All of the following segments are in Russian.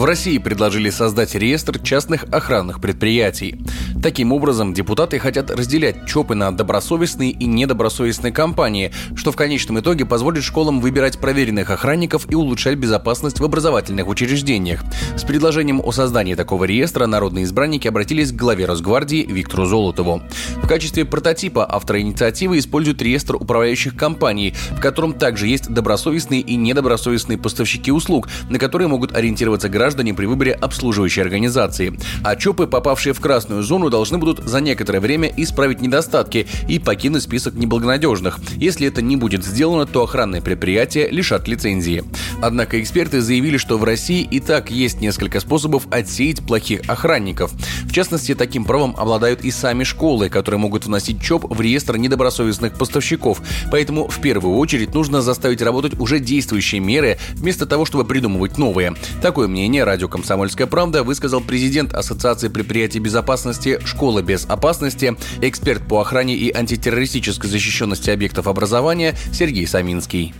В России предложили создать реестр частных охранных предприятий. Таким образом, депутаты хотят разделять ЧОПы на добросовестные и недобросовестные компании, что в конечном итоге позволит школам выбирать проверенных охранников и улучшать безопасность в образовательных учреждениях. С предложением о создании такого реестра народные избранники обратились к главе Росгвардии Виктору Золотову. В качестве прототипа авторы инициативы используют реестр управляющих компаний, в котором также есть добросовестные и недобросовестные поставщики услуг, на которые могут ориентироваться граждане граждане при выборе обслуживающей организации. А ЧОПы, попавшие в красную зону, должны будут за некоторое время исправить недостатки и покинуть список неблагонадежных. Если это не будет сделано, то охранные предприятия лишат лицензии. Однако эксперты заявили, что в России и так есть несколько способов отсеять плохих охранников. В частности, таким правом обладают и сами школы, которые могут вносить ЧОП в реестр недобросовестных поставщиков. Поэтому в первую очередь нужно заставить работать уже действующие меры, вместо того, чтобы придумывать новые. Такое мнение мнение радио «Комсомольская правда» высказал президент Ассоциации предприятий безопасности «Школа без опасности», эксперт по охране и антитеррористической защищенности объектов образования Сергей Саминский.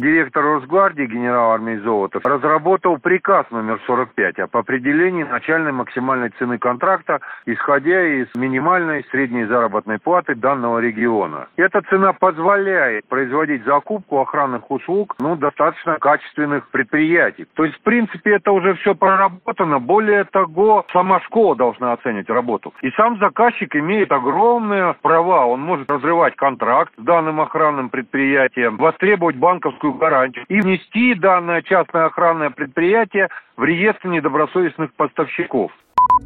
Директор Росгвардии генерал армии Золотов разработал приказ номер 45 об определении начальной максимальной цены контракта, исходя из минимальной средней заработной платы данного региона. Эта цена позволяет производить закупку охранных услуг ну, достаточно качественных предприятий. То есть, в принципе, это уже все проработано. Более того, сама школа должна оценить работу. И сам заказчик имеет огромные права. Он может разрывать контракт с данным охранным предприятием, востребовать банковскую банковскую гарантию и внести данное частное охранное предприятие в реестр недобросовестных поставщиков.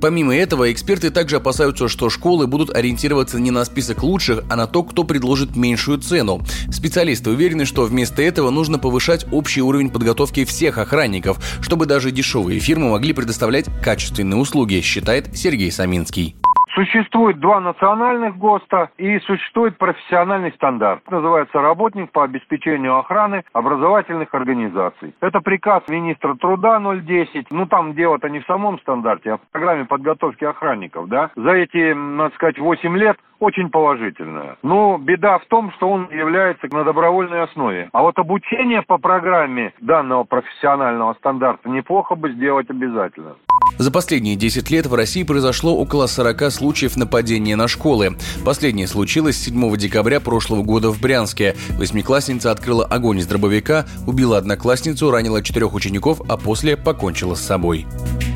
Помимо этого, эксперты также опасаются, что школы будут ориентироваться не на список лучших, а на то, кто предложит меньшую цену. Специалисты уверены, что вместо этого нужно повышать общий уровень подготовки всех охранников, чтобы даже дешевые фирмы могли предоставлять качественные услуги, считает Сергей Саминский. Существует два национальных ГОСТа и существует профессиональный стандарт. Называется «Работник по обеспечению охраны образовательных организаций». Это приказ министра труда 010. Ну, там дело-то не в самом стандарте, а в программе подготовки охранников, да. За эти, надо сказать, 8 лет очень положительная. Но беда в том, что он является на добровольной основе. А вот обучение по программе данного профессионального стандарта неплохо бы сделать обязательно. За последние 10 лет в России произошло около 40 случаев нападения на школы. Последнее случилось 7 декабря прошлого года в Брянске. Восьмиклассница открыла огонь из дробовика, убила одноклассницу, ранила четырех учеников, а после покончила с собой.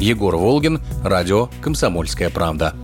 Егор Волгин, радио «Комсомольская правда».